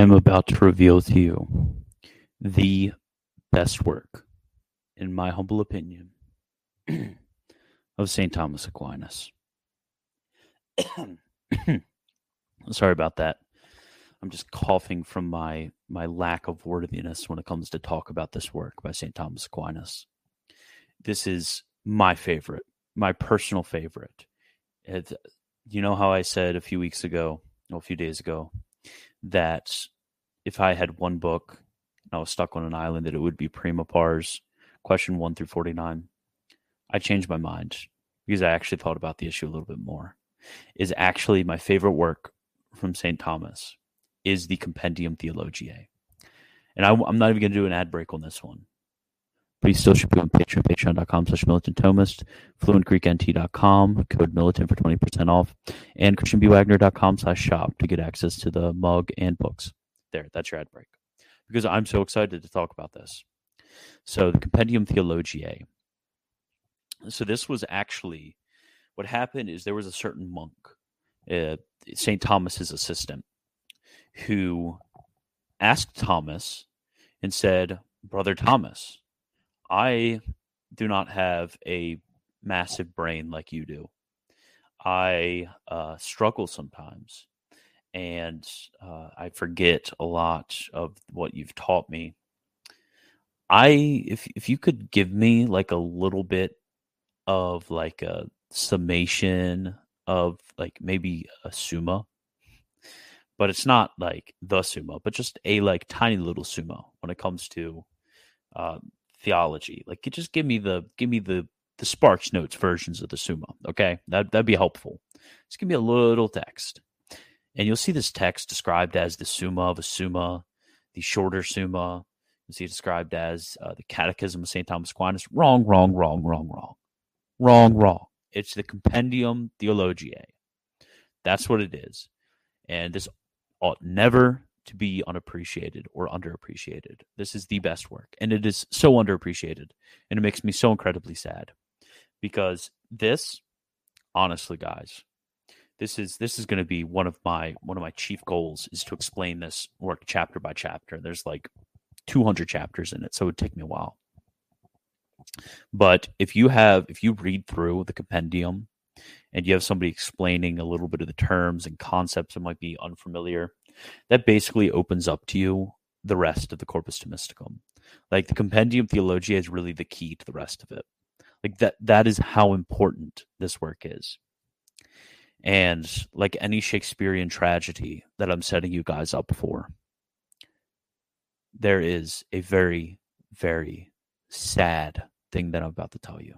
I am about to reveal to you the best work, in my humble opinion, of St. Thomas Aquinas. Sorry about that. I'm just coughing from my my lack of worthiness when it comes to talk about this work by St. Thomas Aquinas. This is my favorite, my personal favorite. It, you know how I said a few weeks ago, well, a few days ago, that if I had one book and I was stuck on an island, that it would be Prima Pars, question one through 49. I changed my mind because I actually thought about the issue a little bit more. Is actually my favorite work from St. Thomas is the Compendium Theologiae. And I, am not even going to do an ad break on this one. But you still should be on Patreon, patreon.com slash militant Thomist, fluentgreeknt.com, code militant for 20% off, and christianbwagner.com slash shop to get access to the mug and books. There, that's your ad break. Because I'm so excited to talk about this. So the Compendium Theologiae. So this was actually what happened is there was a certain monk, uh, St. Thomas's assistant, who asked Thomas and said, Brother Thomas, I do not have a massive brain like you do. I uh, struggle sometimes and uh, I forget a lot of what you've taught me. I if if you could give me like a little bit of like a summation of like maybe a summa but it's not like the Summa, but just a like tiny little Summa when it comes to uh, theology. Like, just give me the give me the the Sparks Notes versions of the Summa. Okay, that that'd be helpful. Just give me a little text, and you'll see this text described as the Summa of a Summa, the shorter Summa. You see it described as uh, the Catechism of Saint Thomas Aquinas. Wrong, wrong, wrong, wrong, wrong, wrong, wrong. It's the Compendium Theologiae. That's what it is. And this ought never to be unappreciated or underappreciated. This is the best work, and it is so underappreciated, and it makes me so incredibly sad because this, honestly, guys, this is this is going to be one of my one of my chief goals is to explain this work chapter by chapter. There's like 200 chapters in it, so it would take me a while. But if you have if you read through the compendium and you have somebody explaining a little bit of the terms and concepts that might be unfamiliar, that basically opens up to you the rest of the Corpus Thomisticum. Like the Compendium Theologia is really the key to the rest of it. Like that that is how important this work is. And like any Shakespearean tragedy that I'm setting you guys up for, there is a very, very sad thing that I'm about to tell you.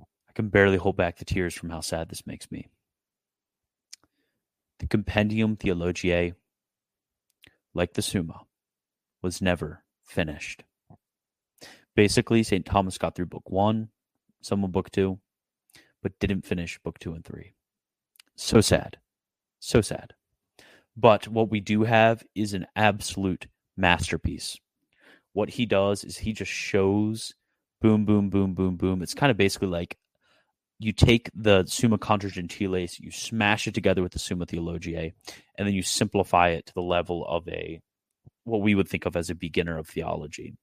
I can barely hold back the tears from how sad this makes me. The Compendium Theologiae, like the Summa, was never finished. Basically, St. Thomas got through book one, some of book two, but didn't finish book two and three. So sad. So sad. But what we do have is an absolute masterpiece. What he does is he just shows boom, boom, boom, boom, boom. It's kind of basically like you take the Summa Contra Gentiles, you smash it together with the Summa Theologiae, and then you simplify it to the level of a what we would think of as a beginner of theology.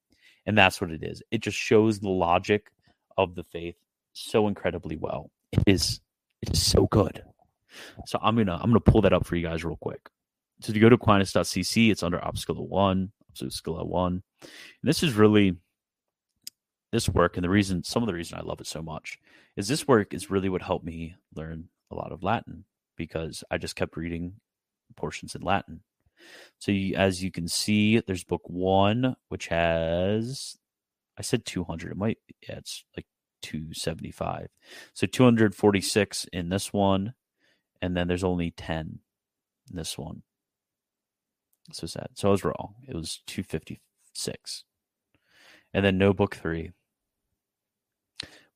And that's what it is. It just shows the logic of the faith so incredibly well. It is it is so good. So I'm gonna I'm gonna pull that up for you guys real quick. So you go to Aquinas.cc, it's under Opuscula 1, Opuscula 1. And this is really this work and the reason some of the reason I love it so much is this work is really what helped me learn a lot of Latin because I just kept reading portions in Latin. So you, as you can see, there's book one, which has I said 200. It might yeah, it's like 275. So 246 in this one, and then there's only 10 in this one. So sad. So I was wrong. It was 256. And then no book three.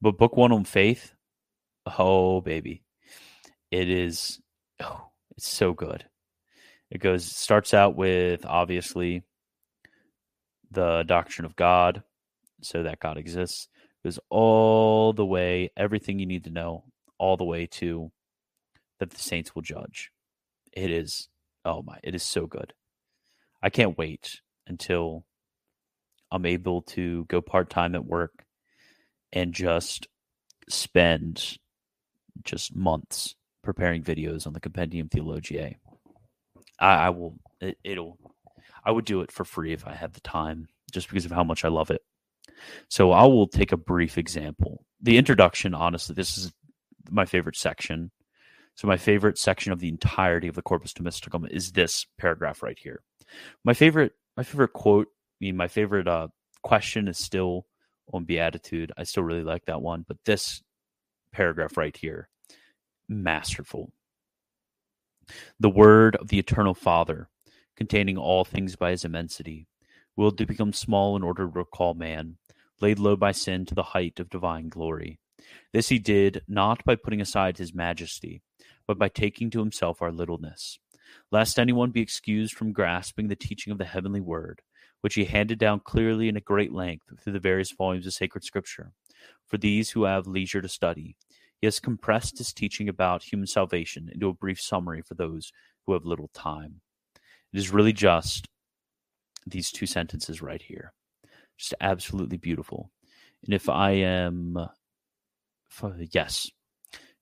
But book one on faith, oh baby, it is. Oh, it's so good. It goes starts out with obviously the doctrine of God, so that God exists. It Goes all the way, everything you need to know, all the way to that the saints will judge. It is oh my, it is so good. I can't wait until I'm able to go part time at work and just spend just months preparing videos on the Compendium Theologiae. I, I will. It, it'll. I would do it for free if I had the time, just because of how much I love it. So I will take a brief example. The introduction, honestly, this is my favorite section. So my favorite section of the entirety of the Corpus Thomisticum is this paragraph right here. My favorite, my favorite quote. I mean, my favorite uh, question is still on beatitude. I still really like that one, but this paragraph right here, masterful. The word of the eternal Father, containing all things by his immensity, will to become small in order to recall man, laid low by sin to the height of divine glory. This he did not by putting aside his majesty, but by taking to himself our littleness, lest anyone be excused from grasping the teaching of the heavenly word, which he handed down clearly and at great length through the various volumes of sacred scripture. For these who have leisure to study, he has compressed his teaching about human salvation into a brief summary for those who have little time. It is really just these two sentences right here. Just absolutely beautiful. And if I am, yes,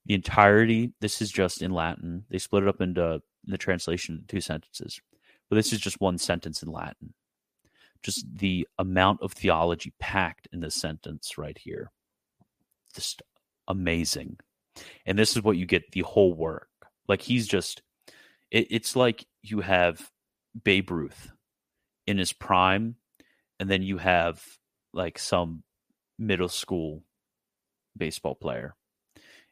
the entirety, this is just in Latin. They split it up into the translation two sentences, but this is just one sentence in Latin. Just the amount of theology packed in this sentence right here. Just amazing. And this is what you get the whole work. Like he's just, it, it's like you have Babe Ruth in his prime, and then you have like some middle school baseball player.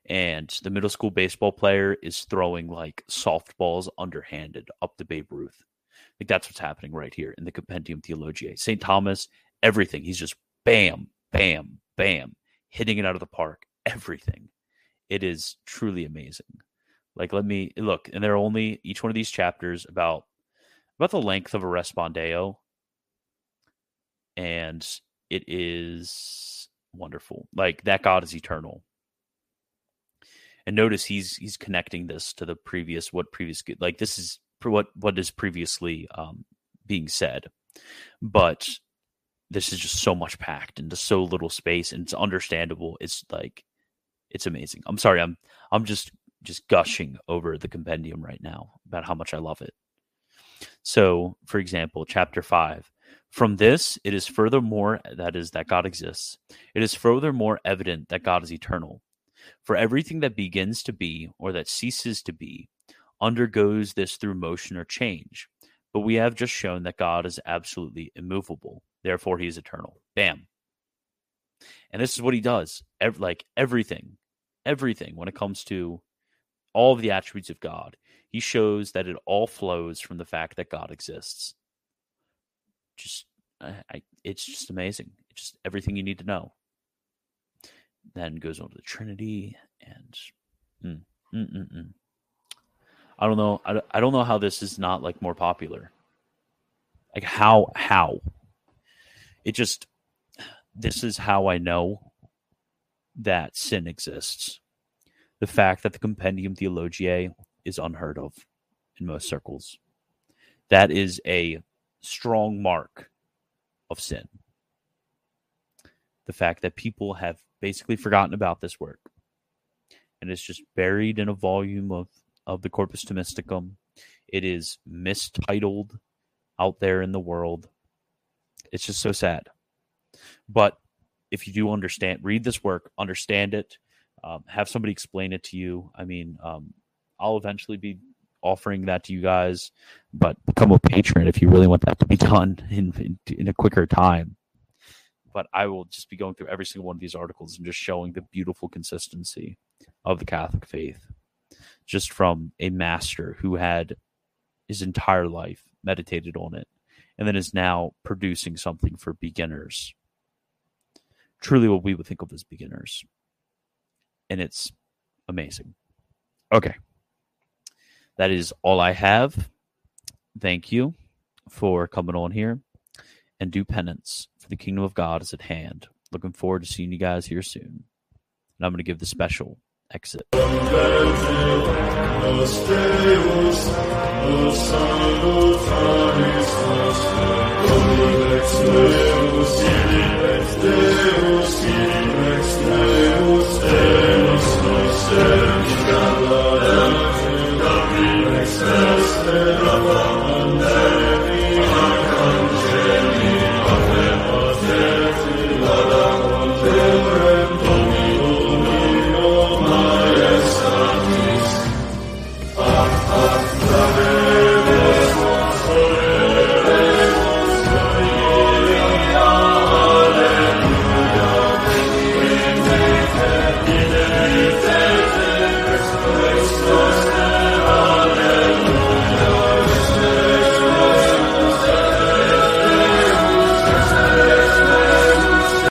And the middle school baseball player is throwing like softballs underhanded up to Babe Ruth. Like that's what's happening right here in the Compendium Theologiae. St. Thomas, everything. He's just bam, bam, bam, hitting it out of the park everything. It is truly amazing. Like let me look, and they're only each one of these chapters about about the length of a respondeo, and it is wonderful. Like that God is eternal. And notice he's he's connecting this to the previous what previous like this is what what is previously um, being said, but this is just so much packed into so little space, and it's understandable. It's like it's amazing. I'm sorry, I'm I'm just just gushing over the compendium right now about how much I love it. So, for example, chapter 5. From this, it is furthermore that is that God exists. It is furthermore evident that God is eternal. For everything that begins to be or that ceases to be undergoes this through motion or change. But we have just shown that God is absolutely immovable. Therefore, he is eternal. Bam. And this is what he does. Like everything everything when it comes to all of the attributes of God. He shows that it all flows from the fact that God exists. Just, I, I, it's just amazing. It's just everything you need to know. Then goes on to the Trinity, and mm, mm, mm, mm. I don't know. I, I don't know how this is not like more popular. Like how how it just this is how I know that sin exists. The fact that the Compendium Theologiae is unheard of in most circles. That is a strong mark of sin. The fact that people have basically forgotten about this work and it's just buried in a volume of, of the Corpus Thomisticum. It is mistitled out there in the world. It's just so sad. But if you do understand, read this work, understand it, um, have somebody explain it to you. I mean, um, I'll eventually be offering that to you guys, but become a patron if you really want that to be done in, in, in a quicker time. But I will just be going through every single one of these articles and just showing the beautiful consistency of the Catholic faith, just from a master who had his entire life meditated on it and then is now producing something for beginners truly what we would think of as beginners. And it's amazing. Okay. That is all I have. Thank you for coming on here and do penance for the kingdom of God is at hand. Looking forward to seeing you guys here soon. And I'm going to give the special exit.